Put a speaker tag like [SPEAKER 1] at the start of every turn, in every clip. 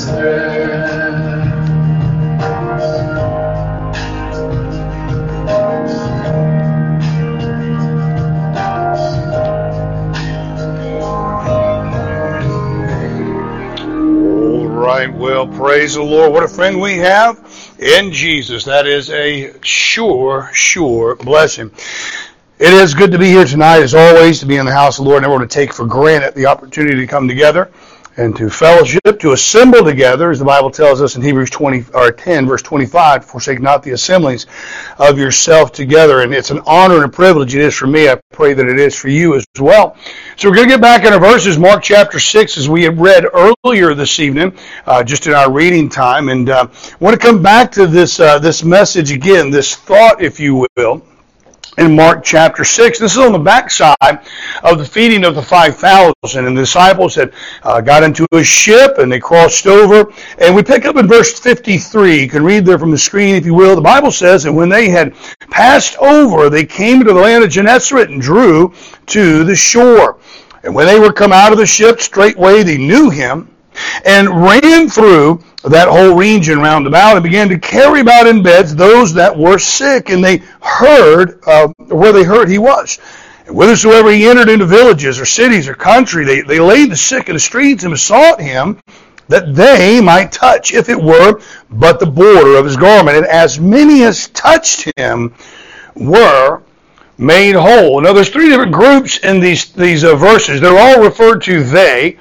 [SPEAKER 1] All
[SPEAKER 2] right, well, praise the Lord. What a friend we have in Jesus. That is a sure, sure blessing. It is good to be here tonight, as always, to be in the house of the Lord. Never to take for granted the opportunity to come together and to fellowship, to assemble together, as the Bible tells us in Hebrews 20 or 10, verse 25. Forsake not the assemblies of yourself together. And it's an honor and a privilege it is for me. I pray that it is for you as well. So we're going to get back in our verses, Mark chapter 6, as we had read earlier this evening, uh, just in our reading time. And uh, I want to come back to this uh, this message again, this thought, if you will in Mark chapter 6. This is on the backside of the feeding of the 5,000. And the disciples had uh, got into a ship and they crossed over. And we pick up in verse 53. You can read there from the screen if you will. The Bible says, And when they had passed over, they came to the land of Gennesaret and drew to the shore. And when they were come out of the ship, straightway they knew him and ran through that whole region round about and began to carry about in beds those that were sick. And they heard uh, where they heard he was. And whithersoever he entered into villages or cities or country, they, they laid the sick in the streets and besought him that they might touch, if it were but the border of his garment. And as many as touched him were made whole. Now, there's three different groups in these these uh, verses. They're all referred to they,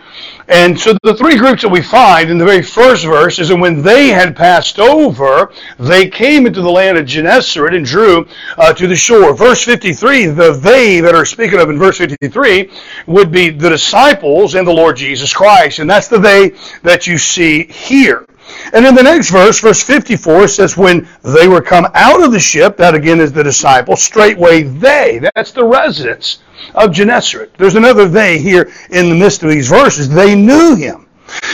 [SPEAKER 2] and so the three groups that we find in the very first verse is that when they had passed over, they came into the land of Gennesaret and drew uh, to the shore. Verse 53, the they that are speaking of in verse 53 would be the disciples and the Lord Jesus Christ, and that's the they that you see here. And in the next verse, verse 54, it says, When they were come out of the ship, that again is the disciples, straightway they, that's the residents of Gennesaret. There's another they here in the midst of these verses. They knew him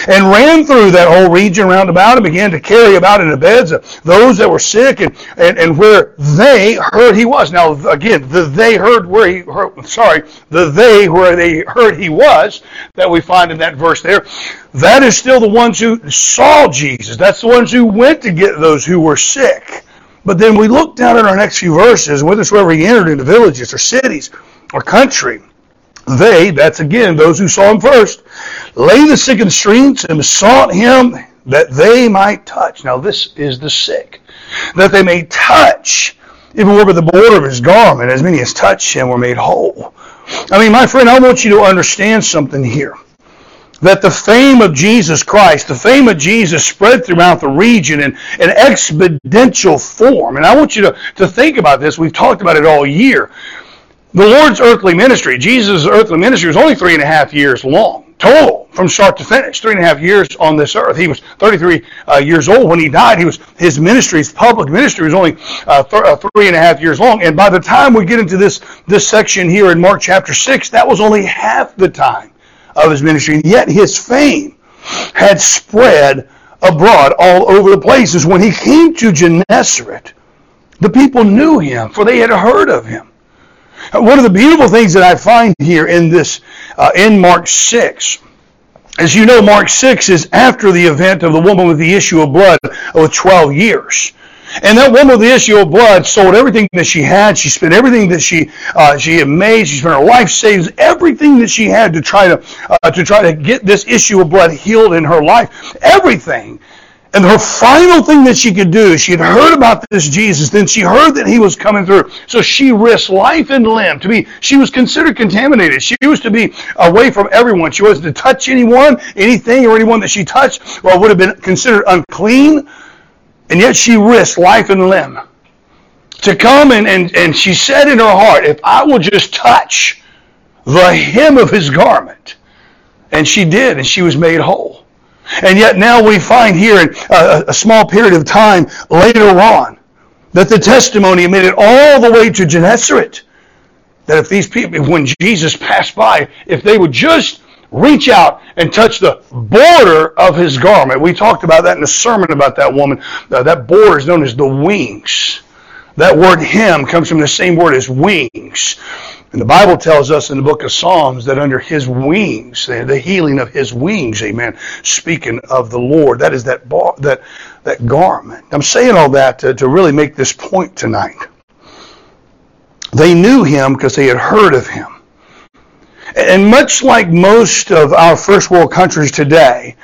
[SPEAKER 2] and ran through that whole region round about and began to carry about in the beds those that were sick and, and, and where they heard he was. Now, again, the they heard where he, heard, sorry, the they where they heard he was that we find in that verse there, that is still the ones who saw Jesus. That's the ones who went to get those who were sick. But then we look down at our next few verses, whithersoever he entered into villages or cities or country, they, that's again those who saw him first, lay the sick in the streets and besought him that they might touch. Now this is the sick. That they may touch, even over the border of his garment, as many as touched him were made whole. I mean, my friend, I want you to understand something here. That the fame of Jesus Christ, the fame of Jesus spread throughout the region in an exponential form. And I want you to, to think about this. We've talked about it all year. The Lord's earthly ministry, Jesus' earthly ministry, was only three and a half years long, total, from start to finish. Three and a half years on this earth. He was 33 uh, years old when he died. He was his ministry, his public ministry, was only uh, th- uh, three and a half years long. And by the time we get into this this section here in Mark chapter six, that was only half the time of his ministry. And yet his fame had spread abroad all over the places. When he came to Gennesaret, the people knew him, for they had heard of him. One of the beautiful things that I find here in this, uh, in Mark 6, as you know, Mark 6 is after the event of the woman with the issue of blood of 12 years. And that woman with the issue of blood sold everything that she had. She spent everything that she uh, she had made. She spent her life savings, everything that she had to try to uh, to try to get this issue of blood healed in her life. Everything. And her final thing that she could do, she had heard about this Jesus, then she heard that he was coming through. So she risked life and limb to be, she was considered contaminated. She was to be away from everyone. She wasn't to touch anyone, anything, or anyone that she touched, or would have been considered unclean. And yet she risked life and limb to come and, and, and she said in her heart, if I will just touch the hem of his garment. And she did, and she was made whole. And yet now we find here in a, a small period of time later on that the testimony made it all the way to Gennesaret. That if these people, when Jesus passed by, if they would just reach out and touch the border of his garment. We talked about that in the sermon about that woman. Uh, that border is known as the wings. That word him comes from the same word as wings. And the Bible tells us in the book of Psalms that under his wings, the healing of his wings, amen, speaking of the Lord, that is that, bar, that, that garment. I'm saying all that to, to really make this point tonight. They knew him because they had heard of him. And much like most of our first world countries today,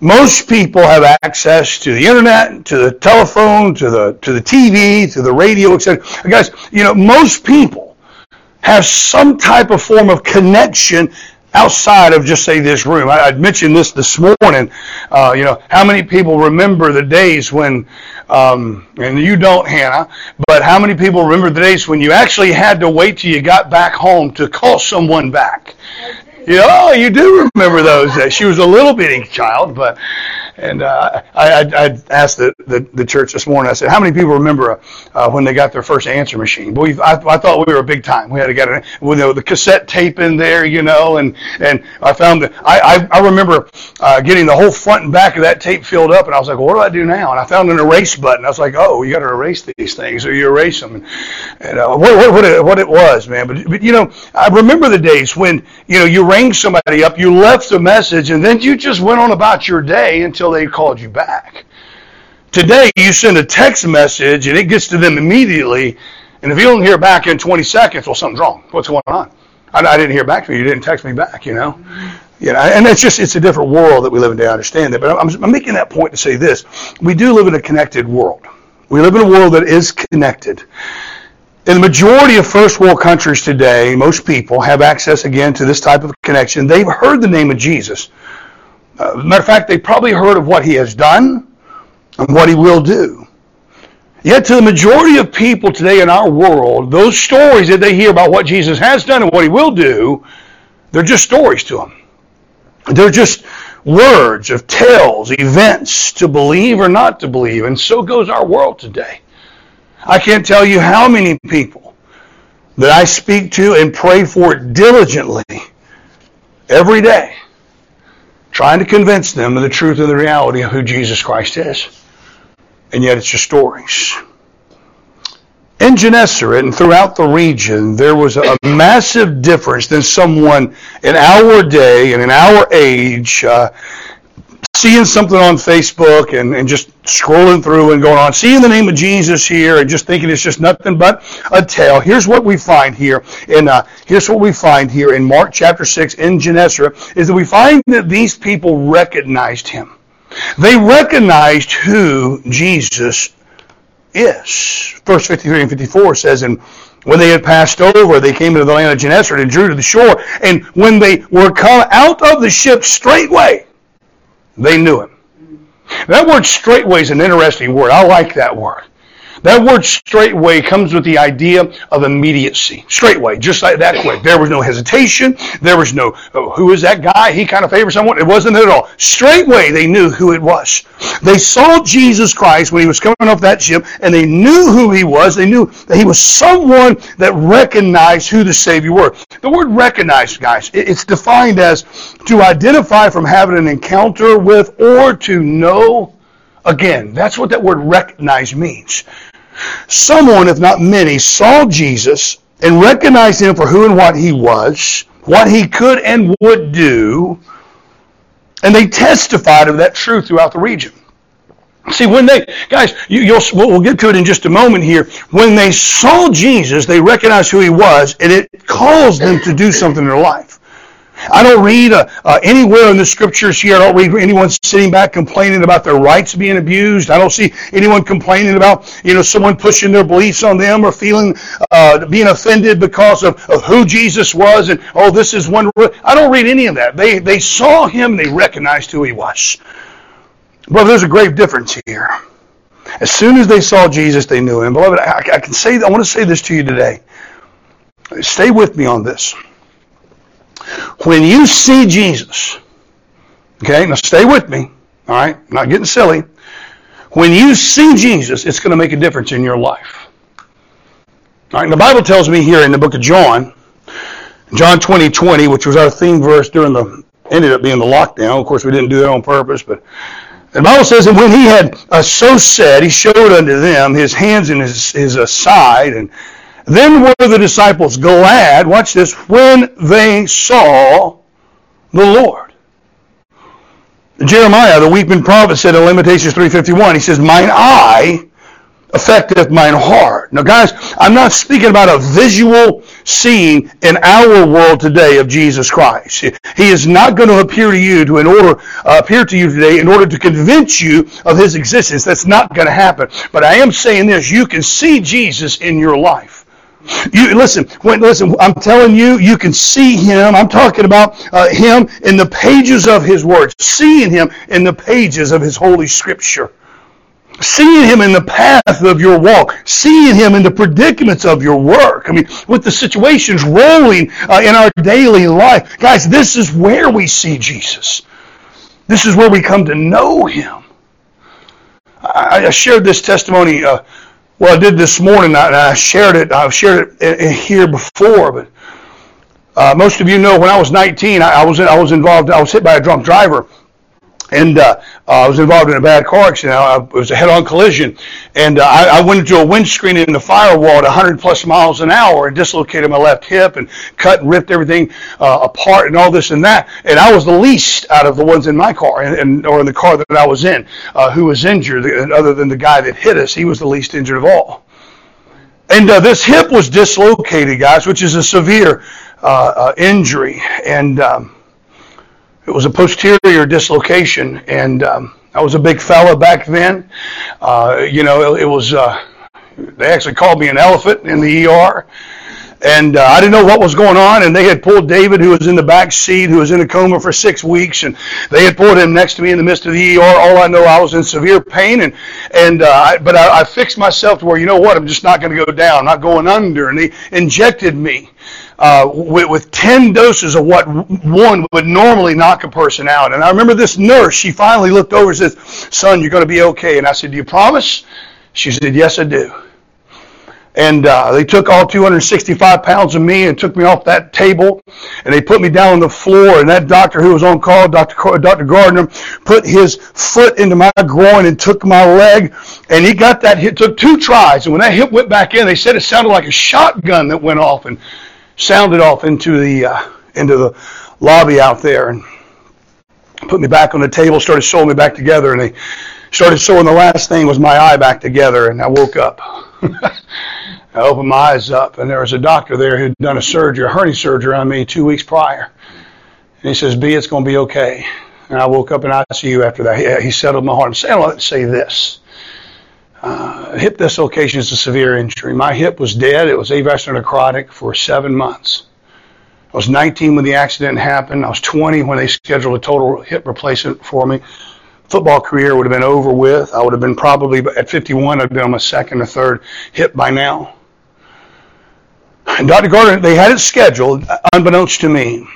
[SPEAKER 2] most people have access to the internet, to the telephone, to the to the TV, to the radio, etc. Guys, you know, most people have some type of form of connection outside of just say this room. I, I mentioned this this morning. Uh, you know, how many people remember the days when, um, and you don't, Hannah, but how many people remember the days when you actually had to wait till you got back home to call someone back? Yeah, oh, you do remember those days. She was a little bitty child, but and uh, I, I, I asked the, the, the church this morning. I said, "How many people remember uh, when they got their first answer machine?" But I, I thought we were a big time. We had to get it you know, the cassette tape in there, you know, and and I found that I I, I remember uh, getting the whole front and back of that tape filled up, and I was like, well, "What do I do now?" And I found an erase button. I was like, "Oh, you got to erase these things." So you erase them, and, and uh, what what what it, what it was, man. But but you know, I remember the days when you know you rang somebody up, you left a message, and then you just went on about your day until they called you back. Today, you send a text message and it gets to them immediately. And if you don't hear back in 20 seconds, well, something's wrong. What's going on? I, I didn't hear back from you. You didn't text me back, you know? You know, and it's just, it's a different world that we live in today. I understand that. But I'm, I'm making that point to say this. We do live in a connected world. We live in a world that is connected. In the majority of first world countries today, most people have access again to this type of connection. They've heard the name of Jesus. Uh, matter of fact, they probably heard of what he has done and what he will do. Yet to the majority of people today in our world, those stories that they hear about what Jesus has done and what he will do, they're just stories to them. They're just words of tales, events to believe or not to believe. And so goes our world today. I can't tell you how many people that I speak to and pray for diligently every day trying to convince them of the truth and the reality of who Jesus Christ is. And yet it's just stories. In Gennesaret and throughout the region, there was a massive difference than someone in our day and in our age uh, seeing something on Facebook and, and just scrolling through and going on, seeing the name of Jesus here and just thinking it's just nothing but a tale. Here's what we find here in uh, here's what we find here in Mark chapter six in Gennesaret is that we find that these people recognized him. They recognized who Jesus is. Verse 53 and 54 says, and When they had passed over, they came into the land of Gennesaret and drew to the shore. And when they were come out of the ship straightway, they knew him. That word straightway is an interesting word. I like that word. That word straightway comes with the idea of immediacy. Straightway, just like that quick. There was no hesitation. There was no, oh, who is that guy? He kind of favors someone. It wasn't at all. Straightway, they knew who it was. They saw Jesus Christ when he was coming off that ship, and they knew who he was. They knew that he was someone that recognized who the Savior were. The word recognize, guys, it's defined as to identify from having an encounter with or to know again. That's what that word recognize means. Someone, if not many, saw Jesus and recognized him for who and what he was, what he could and would do, and they testified of that truth throughout the region. See, when they, guys, you, will we'll get to it in just a moment here. When they saw Jesus, they recognized who he was, and it caused them to do something in their life. I don't read uh, uh, anywhere in the scriptures here. I don't read anyone sitting back complaining about their rights being abused. I don't see anyone complaining about you know someone pushing their beliefs on them or feeling uh, being offended because of, of who Jesus was and oh this is one. I don't read any of that. They they saw him and they recognized who he was. Brother, there's a grave difference here. As soon as they saw Jesus, they knew him. Beloved, I, I can say I want to say this to you today. Stay with me on this. When you see Jesus, okay, now stay with me, all right, I'm not getting silly. When you see Jesus, it's going to make a difference in your life. All right, the Bible tells me here in the book of John, John 20, 20, which was our theme verse during the, ended up being the lockdown. Of course, we didn't do that on purpose, but the Bible says that when he had uh, so said, he showed unto them his hands and his, his uh, side, and then were the disciples glad, watch this, when they saw the Lord. Jeremiah, the weeping prophet, said in Lamentations 3.51, he says, Mine eye affecteth mine heart. Now guys, I'm not speaking about a visual scene in our world today of Jesus Christ. He is not going to appear to you to in order uh, appear to you today in order to convince you of his existence. That's not going to happen. But I am saying this, you can see Jesus in your life. You listen. When, listen, I'm telling you, you can see him. I'm talking about uh, him in the pages of his words, seeing him in the pages of his holy scripture, seeing him in the path of your walk, seeing him in the predicaments of your work. I mean, with the situations rolling uh, in our daily life, guys. This is where we see Jesus. This is where we come to know him. I, I shared this testimony. Uh, well, I did this morning, and I shared it. I've shared it in here before, but uh, most of you know when I was 19, I, I was I was involved. I was hit by a drunk driver, and uh, uh, I was involved in a bad car accident. I, it was a head-on collision, and uh, I, I, went into a windscreen in the firewall at 100 plus miles an hour and dislocated my left hip and cut and ripped everything uh, apart and all this and that. And I was the least out of the ones in my car and, and or in the car that I was in uh, who was injured, other than the guy that hit us. He was the least injured of all. And uh, this hip was dislocated, guys, which is a severe injury, and um, it was a posterior dislocation, and um, I was a big fella back then. Uh, you know, it, it was. Uh, they actually called me an elephant in the ER, and uh, I didn't know what was going on. And they had pulled David, who was in the back seat, who was in a coma for six weeks, and they had pulled him next to me in the midst of the ER. All I know, I was in severe pain, and and uh, but I, I fixed myself to where you know what, I'm just not going to go down, I'm not going under. And they injected me uh, with, with 10 doses of what one would normally knock a person out. And I remember this nurse, she finally looked over and said, Son, you're going to be okay. And I said, Do you promise? She said, Yes, I do. And uh, they took all 265 pounds of me and took me off that table, and they put me down on the floor. And that doctor who was on call, Dr. Dr. Gardner, put his foot into my groin and took my leg, and he got that hit. Took two tries, and when that hit went back in, they said it sounded like a shotgun that went off. And sounded off into the uh, into the lobby out there and put me back on the table, started sewing me back together, and they started sewing. The last thing was my eye back together, and I woke up. I opened my eyes up, and there was a doctor there who'd done a surgery, a hernia surgery on me two weeks prior. And he says, "B, it's going to be okay." And I woke up in ICU after that. He, he settled my heart. I'm saying to say this. Uh, hip dislocation is a severe injury. My hip was dead. It was avascular necrotic for seven months. I was 19 when the accident happened. I was 20 when they scheduled a total hip replacement for me. Football career would have been over with. I would have been probably at 51. I'd been on my second or third hip by now. And Dr. Gardner, they had it scheduled, unbeknownst to me.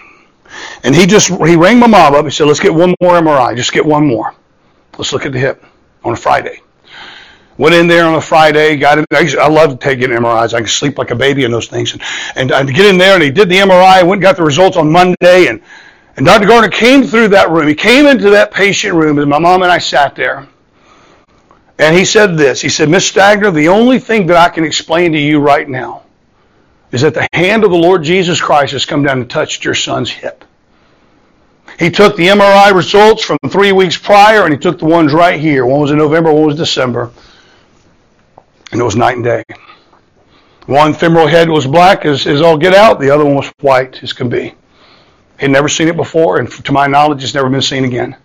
[SPEAKER 2] And he just he rang my mom up. He said, "Let's get one more MRI. Just get one more. Let's look at the hip on a Friday." Went in there on a Friday, got. I love taking MRIs. I can sleep like a baby in those things. And, and I get in there, and he did the MRI. Went and got the results on Monday, and and Dr. Gardner came through that room. He came into that patient room, and my mom and I sat there. And he said this. He said, Miss Stagner, the only thing that I can explain to you right now is that the hand of the Lord Jesus Christ has come down and touched your son's hip. He took the MRI results from three weeks prior, and he took the ones right here. One was in November, one was December. And it was night and day. One femoral head was black as, as all get out. The other one was white as can be. He'd never seen it before, and to my knowledge, it's never been seen again.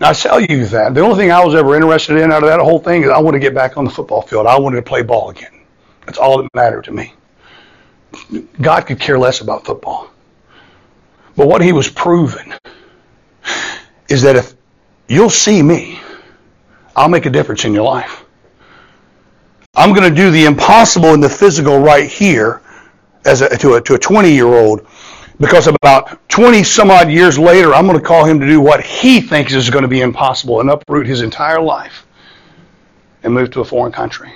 [SPEAKER 2] I tell you that. The only thing I was ever interested in out of that whole thing is I wanted to get back on the football field. I wanted to play ball again. That's all that mattered to me. God could care less about football. But what he was proving is that if you'll see me, I'll make a difference in your life. I'm going to do the impossible in the physical right here as a, to a, to a 20 year old because about 20 some odd years later, I'm going to call him to do what he thinks is going to be impossible and uproot his entire life and move to a foreign country.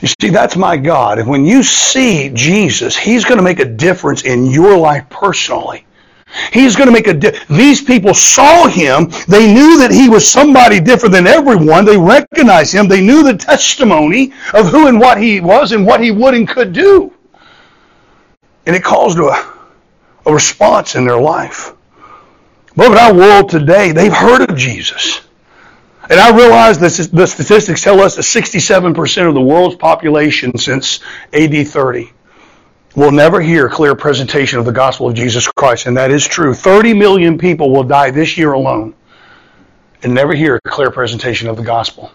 [SPEAKER 2] You see, that's my God. And when you see Jesus, He's going to make a difference in your life personally. He's going to make a di- these people saw him. They knew that he was somebody different than everyone. They recognized him. They knew the testimony of who and what he was and what he would and could do. And it caused a, a response in their life. But in our world today, they've heard of Jesus. And I realize that the statistics tell us that 67% of the world's population since AD 30 will never hear a clear presentation of the gospel of Jesus Christ. And that is true. 30 million people will die this year alone and never hear a clear presentation of the gospel.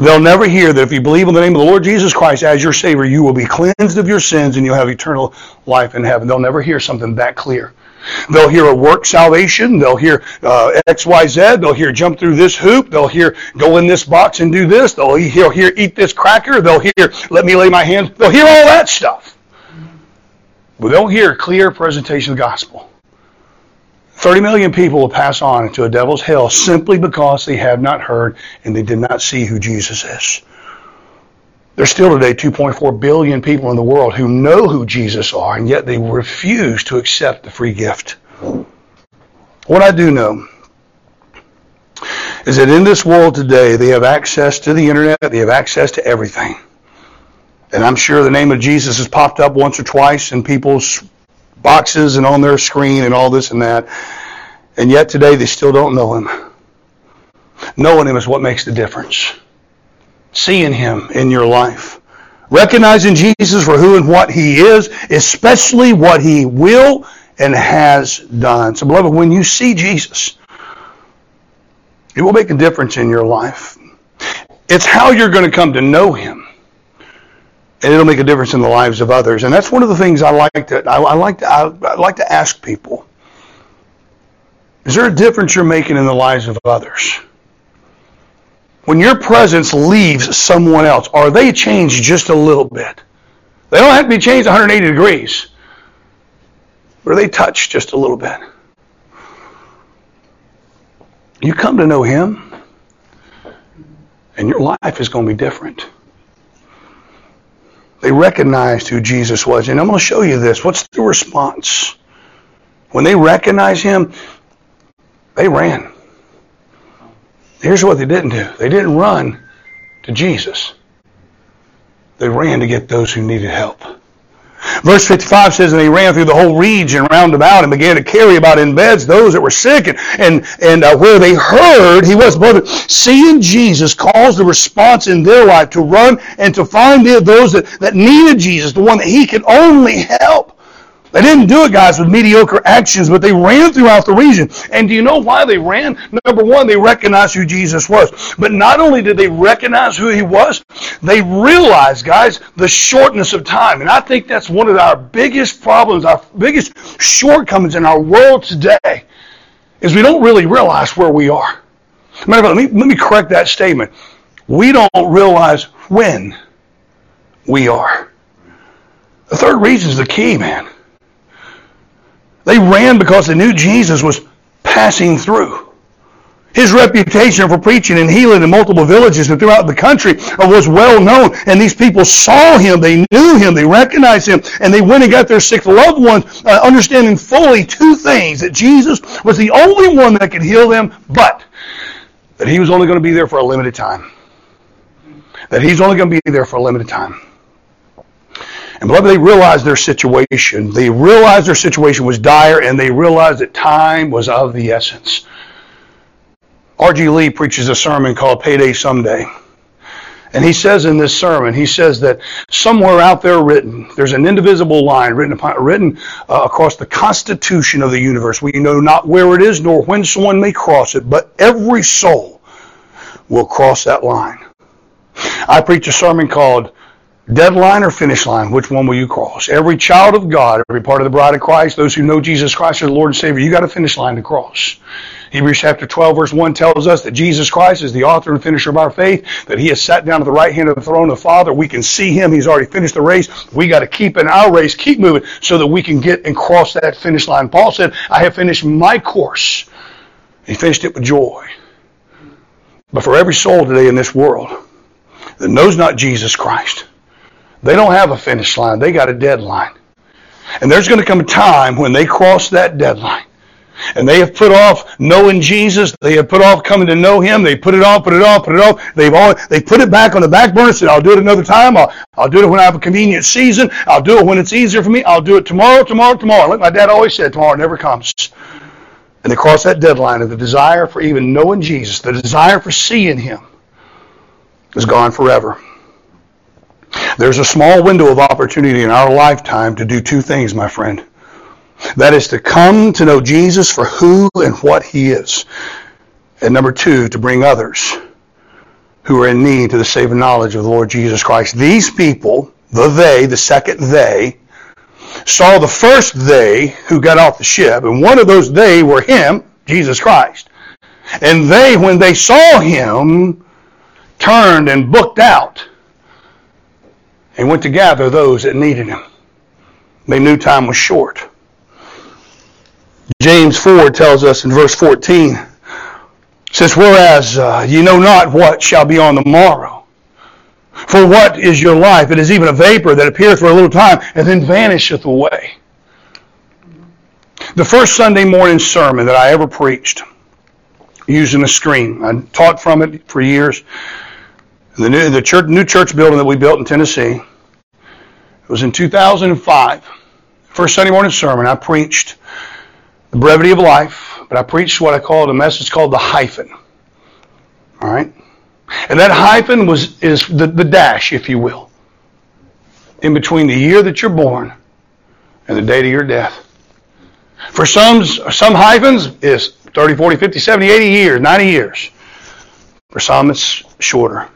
[SPEAKER 2] They'll never hear that if you believe in the name of the Lord Jesus Christ as your Savior, you will be cleansed of your sins and you'll have eternal life in heaven. They'll never hear something that clear. They'll hear a work salvation. They'll hear uh, X, Y, Z. They'll hear jump through this hoop. They'll hear go in this box and do this. They'll hear eat this cracker. They'll hear let me lay my hands. They'll hear all that stuff. They don't hear a clear presentation of the gospel. 30 million people will pass on into a devil's hell simply because they have not heard and they did not see who Jesus is. There's still today 2.4 billion people in the world who know who Jesus are, and yet they refuse to accept the free gift. What I do know is that in this world today, they have access to the internet, they have access to everything. And I'm sure the name of Jesus has popped up once or twice in people's boxes and on their screen and all this and that. And yet today they still don't know him. Knowing him is what makes the difference seeing Him in your life. Recognizing Jesus for who and what He is, especially what He will and has done. So, beloved, when you see Jesus, it will make a difference in your life. It's how you're going to come to know Him. And it'll make a difference in the lives of others. And that's one of the things I like to I, I like to I, I like to ask people. Is there a difference you're making in the lives of others? when your presence leaves someone else, are they changed just a little bit? They don't have to be changed 180 degrees. But are they touched just a little bit? You come to know Him, and your life is going to be different. They recognized who Jesus was. And I'm going to show you this. What's the response? When they recognized Him, they ran. Here's what they didn't do they didn't run to Jesus, they ran to get those who needed help. Verse 55 says, And they ran through the whole region round about and began to carry about in beds those that were sick. And, and, and uh, where they heard he was, beloved, seeing Jesus caused a response in their life to run and to find those that, that needed Jesus, the one that he could only help. They didn't do it, guys, with mediocre actions, but they ran throughout the region. And do you know why they ran? Number one, they recognized who Jesus was. But not only did they recognize who he was, they realized, guys, the shortness of time. And I think that's one of our biggest problems, our biggest shortcomings in our world today, is we don't really realize where we are. Matter of fact, let me, let me correct that statement. We don't realize when we are. The third reason is the key, man. They ran because they knew Jesus was passing through. His reputation for preaching and healing in multiple villages and throughout the country was well known. And these people saw him, they knew him, they recognized him, and they went and got their sick loved ones, uh, understanding fully two things that Jesus was the only one that could heal them, but that he was only going to be there for a limited time. That he's only going to be there for a limited time. And beloved, they realized their situation. They realized their situation was dire, and they realized that time was of the essence. R.G. Lee preaches a sermon called Payday Someday. And he says in this sermon, he says that somewhere out there written, there's an indivisible line written, upon, written uh, across the constitution of the universe. We know not where it is nor when someone may cross it, but every soul will cross that line. I preach a sermon called Deadline or finish line, which one will you cross? Every child of God, every part of the bride of Christ, those who know Jesus Christ as Lord and Savior, you got a finish line to cross. Hebrews chapter 12 verse 1 tells us that Jesus Christ is the author and finisher of our faith, that he has sat down at the right hand of the throne of the Father. We can see him. He's already finished the race. We got to keep in our race, keep moving so that we can get and cross that finish line. Paul said, I have finished my course. He finished it with joy. But for every soul today in this world that knows not Jesus Christ, they don't have a finish line. They got a deadline. And there's going to come a time when they cross that deadline. And they have put off knowing Jesus. They have put off coming to know Him. They put it off, put it off, put it off. They've all, they put it back on the back burner. Said, "I'll do it another time. I'll, I'll do it when I have a convenient season. I'll do it when it's easier for me. I'll do it tomorrow, tomorrow, tomorrow." Like my dad always said, "Tomorrow never comes." And they cross that deadline of the desire for even knowing Jesus, the desire for seeing Him, is gone forever. There's a small window of opportunity in our lifetime to do two things, my friend. That is to come to know Jesus for who and what he is. And number two, to bring others who are in need to the saving knowledge of the Lord Jesus Christ. These people, the they, the second they, saw the first they who got off the ship, and one of those they were him, Jesus Christ. And they, when they saw him, turned and booked out and went to gather those that needed him. They knew time was short. James 4 tells us in verse 14, says, Whereas uh, ye know not what shall be on the morrow. For what is your life? It is even a vapor that appears for a little time and then vanisheth away. The first Sunday morning sermon that I ever preached, using a screen, I taught from it for years. The new, the church, new church building that we built in Tennessee. It was in 2005. First Sunday morning sermon, I preached the brevity of life, but I preached what I called a message called the hyphen. All right? And that hyphen was is the, the dash, if you will, in between the year that you're born and the date of your death. For some, some hyphens is 30, 40, 50, 70, 80 years, 90 years. For some, it's shorter.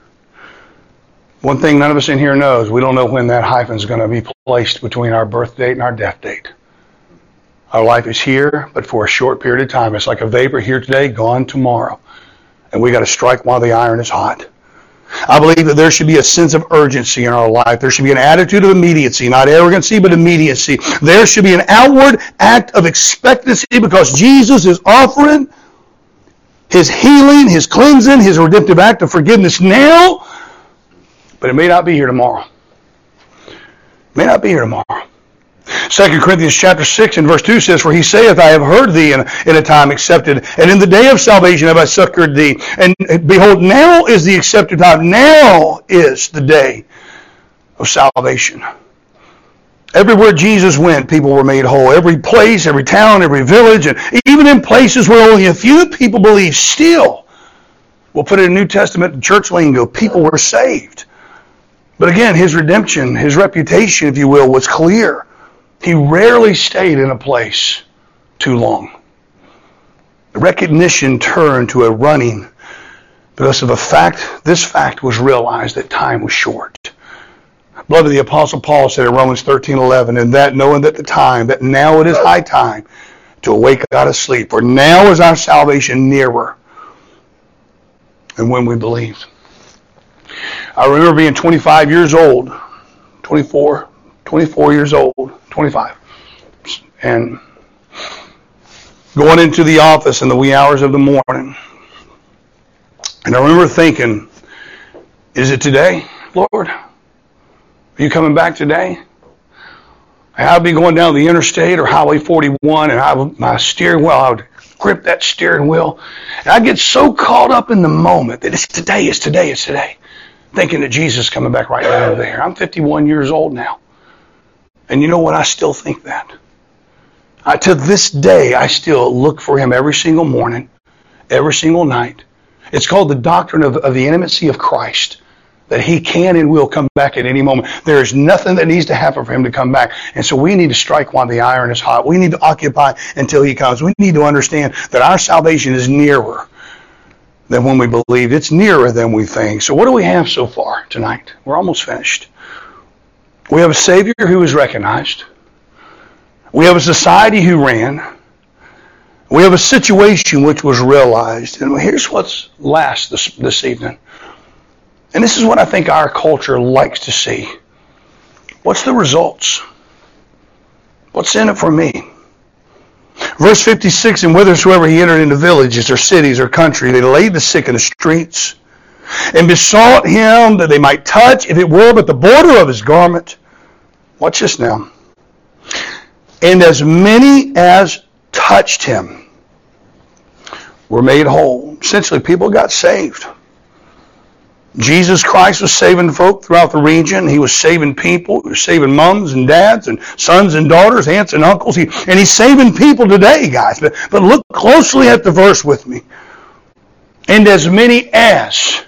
[SPEAKER 2] One thing none of us in here knows, we don't know when that hyphen is going to be placed between our birth date and our death date. Our life is here, but for a short period of time. It's like a vapor here today, gone tomorrow. And we got to strike while the iron is hot. I believe that there should be a sense of urgency in our life. There should be an attitude of immediacy, not arrogancy, but immediacy. There should be an outward act of expectancy because Jesus is offering his healing, his cleansing, his redemptive act of forgiveness now, but it may not be here tomorrow. It may not be here tomorrow. 2 Corinthians chapter 6 and verse 2 says, For he saith, I have heard thee in, in a time accepted, and in the day of salvation have I succored thee. And behold, now is the accepted time. Now is the day of salvation. Everywhere Jesus went, people were made whole. Every place, every town, every village, and even in places where only a few people believe, still, we'll put it in New Testament church lingo, people were saved. But again, his redemption, his reputation, if you will, was clear. He rarely stayed in a place too long. Recognition turned to a running because of a fact, this fact was realized that time was short. Beloved, the Apostle Paul said in Romans 13, 11, and that knowing that the time, that now it is high time to awake out of sleep, for now is our salvation nearer than when we believed. I remember being 25 years old, 24, 24 years old, 25, and going into the office in the wee hours of the morning. And I remember thinking, is it today, Lord? Are you coming back today? I'd be going down the interstate or Highway 41, and I would, my steering wheel, I would grip that steering wheel, and I'd get so caught up in the moment that it's today, it's today, it's today, thinking that Jesus is coming back right now over there. I'm 51 years old now, and you know what? I still think that. I, to this day, I still look for Him every single morning, every single night. It's called the doctrine of, of the imminency of Christ that he can and will come back at any moment. There is nothing that needs to happen for him to come back. And so we need to strike while the iron is hot. We need to occupy until he comes. We need to understand that our salvation is nearer than when we believed. It's nearer than we think. So what do we have so far tonight? We're almost finished. We have a Savior who is recognized. We have a society who ran. We have a situation which was realized. And here's what's last this, this evening. And this is what I think our culture likes to see. What's the results? What's in it for me? Verse 56, and whithersoever he entered into villages or cities or country, they laid the sick in the streets and besought him that they might touch, if it were but the border of his garment. Watch this now. And as many as touched him were made whole. Essentially, people got saved. Jesus Christ was saving folk throughout the region. He was saving people. He was saving moms and dads and sons and daughters, aunts and uncles. He, and he's saving people today, guys. But, but look closely at the verse with me. And as many as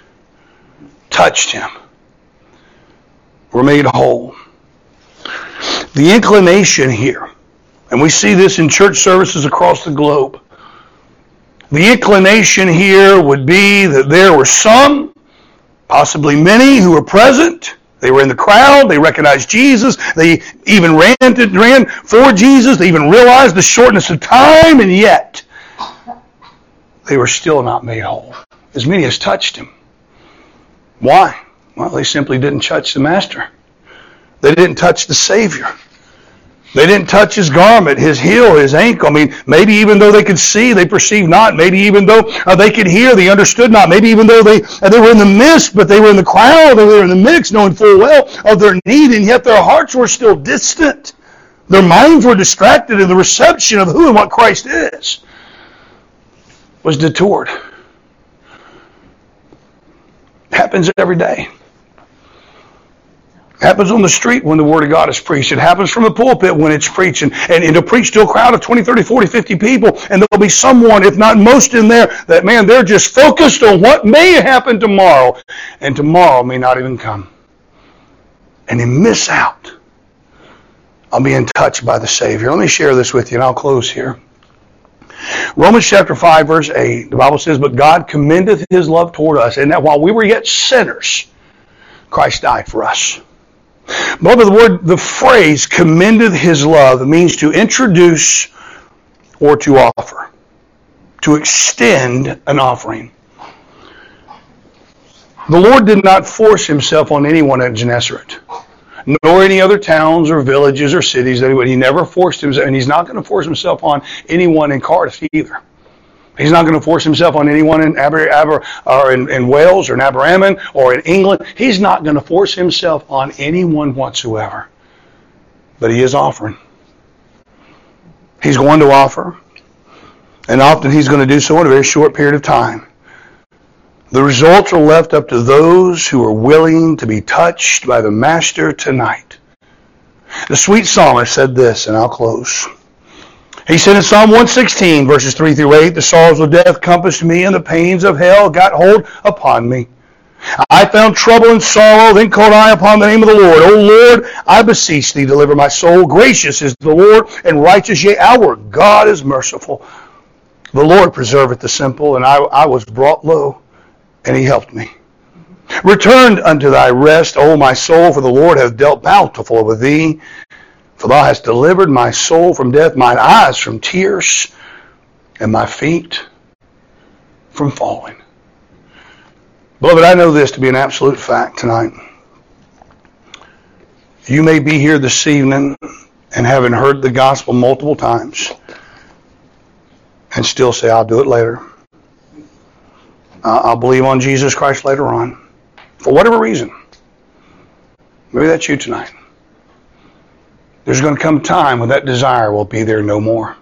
[SPEAKER 2] touched him were made whole. The inclination here, and we see this in church services across the globe, the inclination here would be that there were some possibly many who were present. They were in the crowd. They recognized Jesus. They even ran, to, ran for Jesus. They even realized the shortness of time, and yet they were still not made whole. As many as touched him. Why? Well, they simply didn't touch the Master. They didn't touch the Savior. They didn't touch his garment, his heel, his ankle. I mean, maybe even though they could see, they perceived not. Maybe even though uh, they could hear, they understood not. Maybe even though they uh, they were in the midst, but they were in the crowd, they were in the mix, knowing full well of their need, and yet their hearts were still distant. Their minds were distracted, and the reception of who and what Christ is was detoured. Happens every day happens on the street when the Word of God is preached. It happens from the pulpit when it's preached. And, and it'll preach to a crowd of 20, 30, 40, 50 people. And there'll be someone, if not most in there, that, man, they're just focused on what may happen tomorrow. And tomorrow may not even come. And they miss out on being touched by the Savior. Let me share this with you, and I'll close here. Romans chapter 5, verse 8, the Bible says, But God commendeth his love toward us, and that while we were yet sinners, Christ died for us. Beloved, the word, the phrase commendeth his love means to introduce or to offer, to extend an offering. The Lord did not force himself on anyone at Gennesaret, nor any other towns or villages or cities that he would. He never forced himself, and he's not going to force himself on anyone in Cardiff either. He's not going to force himself on anyone in Aber, Aber, or in, in Wales or in Aberystwyth or in England. He's not going to force himself on anyone whatsoever. But he is offering. He's going to offer. And often he's going to do so in a very short period of time. The results are left up to those who are willing to be touched by the Master tonight. The sweet psalmist said this, and I'll close. He said in Psalm 116, verses 3 through 8, The sorrows of death compassed me, and the pains of hell got hold upon me. I found trouble and sorrow, then called I upon the name of the Lord. O Lord, I beseech thee, deliver my soul. Gracious is the Lord, and righteous, yea, our God is merciful. The Lord preserveth the simple, and I, I was brought low, and he helped me. Return unto thy rest, O my soul, for the Lord hath dealt bountiful with thee. For thou hast delivered my soul from death, mine eyes from tears, and my feet from falling. Beloved, I know this to be an absolute fact tonight. You may be here this evening and having heard the gospel multiple times and still say, I'll do it later. I'll believe on Jesus Christ later on. For whatever reason. Maybe that's you tonight. There's going to come time when that desire will be there no more.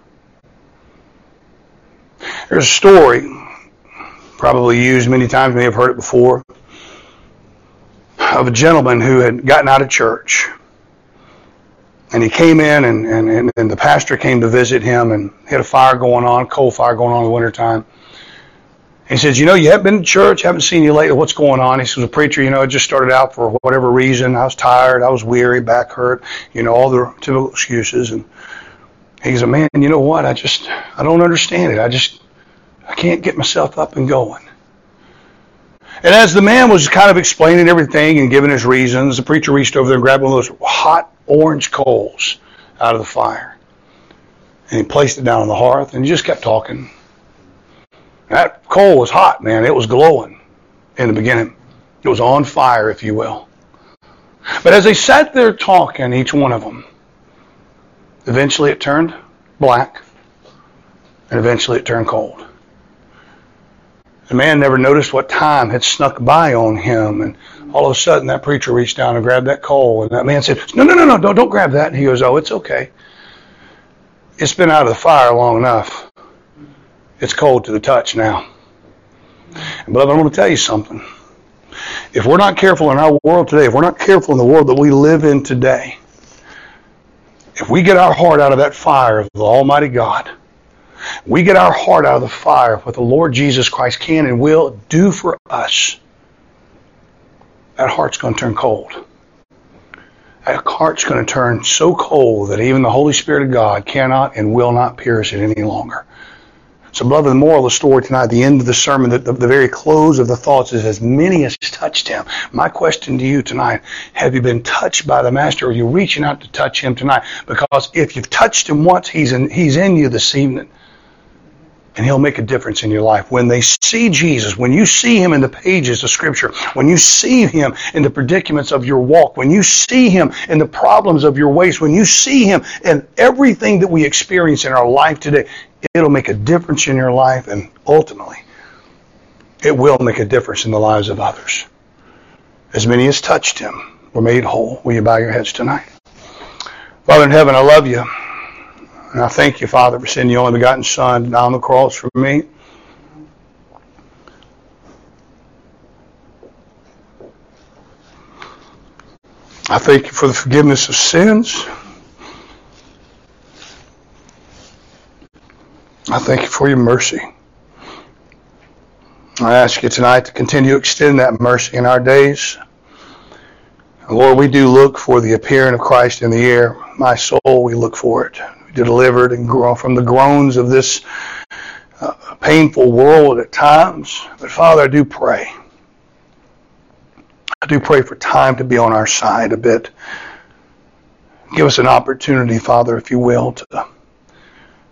[SPEAKER 2] There's a story probably used many times, may have heard it before, of a gentleman who had gotten out of church. And he came in, and, and, and the pastor came to visit him, and had a fire going on, coal fire going on in the wintertime. He says, You know, you haven't been to church, haven't seen you lately. What's going on? He says, A preacher, you know, it just started out for whatever reason. I was tired, I was weary, back hurt, you know, all the typical excuses. And he says, Man, you know what? I just, I don't understand it. I just, I can't get myself up and going. And as the man was kind of explaining everything and giving his reasons, the preacher reached over there and grabbed one of those hot orange coals out of the fire. And he placed it down on the hearth and he just kept talking. That coal was hot, man. It was glowing in the beginning. It was on fire, if you will. But as they sat there talking, each one of them, eventually it turned black and eventually it turned cold. The man never noticed what time had snuck by on him. And all of a sudden, that preacher reached down and grabbed that coal. And that man said, No, no, no, no, don't, don't grab that. And he goes, Oh, it's okay. It's been out of the fire long enough. It's cold to the touch now. And beloved, I'm going to tell you something. If we're not careful in our world today, if we're not careful in the world that we live in today, if we get our heart out of that fire of the Almighty God, we get our heart out of the fire of what the Lord Jesus Christ can and will do for us, that heart's going to turn cold. That heart's going to turn so cold that even the Holy Spirit of God cannot and will not pierce it any longer. So, beloved, the moral of the story tonight, the end of the sermon, the, the, the, very close of the thoughts is as many as touched him. My question to you tonight, have you been touched by the Master? Are you reaching out to touch him tonight? Because if you've touched him once, he's in, he's in you this evening and he'll make a difference in your life. When they see Jesus, when you see him in the pages of Scripture, when you see him in the predicaments of your walk, when you see him in the problems of your ways, when you see him in everything that we experience in our life today, it'll make a difference in your life and ultimately it will make a difference in the lives of others. As many as touched him were made whole. Will you bow your heads tonight? Father in heaven, I love you. And I thank you, Father, for sending your only begotten Son down the cross for me. I thank you for the forgiveness of sins. I thank you for your mercy. I ask you tonight to continue to extend that mercy in our days. Lord, we do look for the appearing of Christ in the air. My soul, we look for it delivered and from the groans of this uh, painful world at times. But Father, I do pray. I do pray for time to be on our side a bit. Give us an opportunity, Father, if you will, to,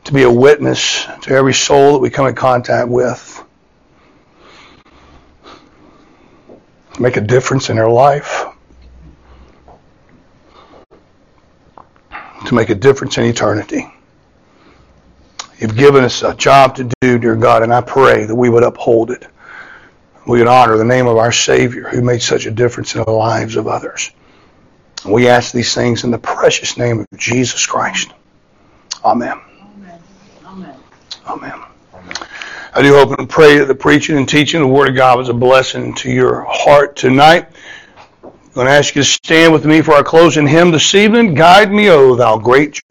[SPEAKER 2] to be a witness to every soul that we come in contact with. Make a difference in their life. To make a difference in eternity. You've given us a job to do, dear God, and I pray that we would uphold it. We would honor the name of our Savior who made such a difference in the lives of others. We ask these things in the precious name of Jesus Christ. Amen. Amen. Amen. I do hope and pray that the preaching and teaching of the Word of God was a blessing to your heart tonight. I'm going to ask you to stand with me for our closing hymn this evening. Guide me, O thou great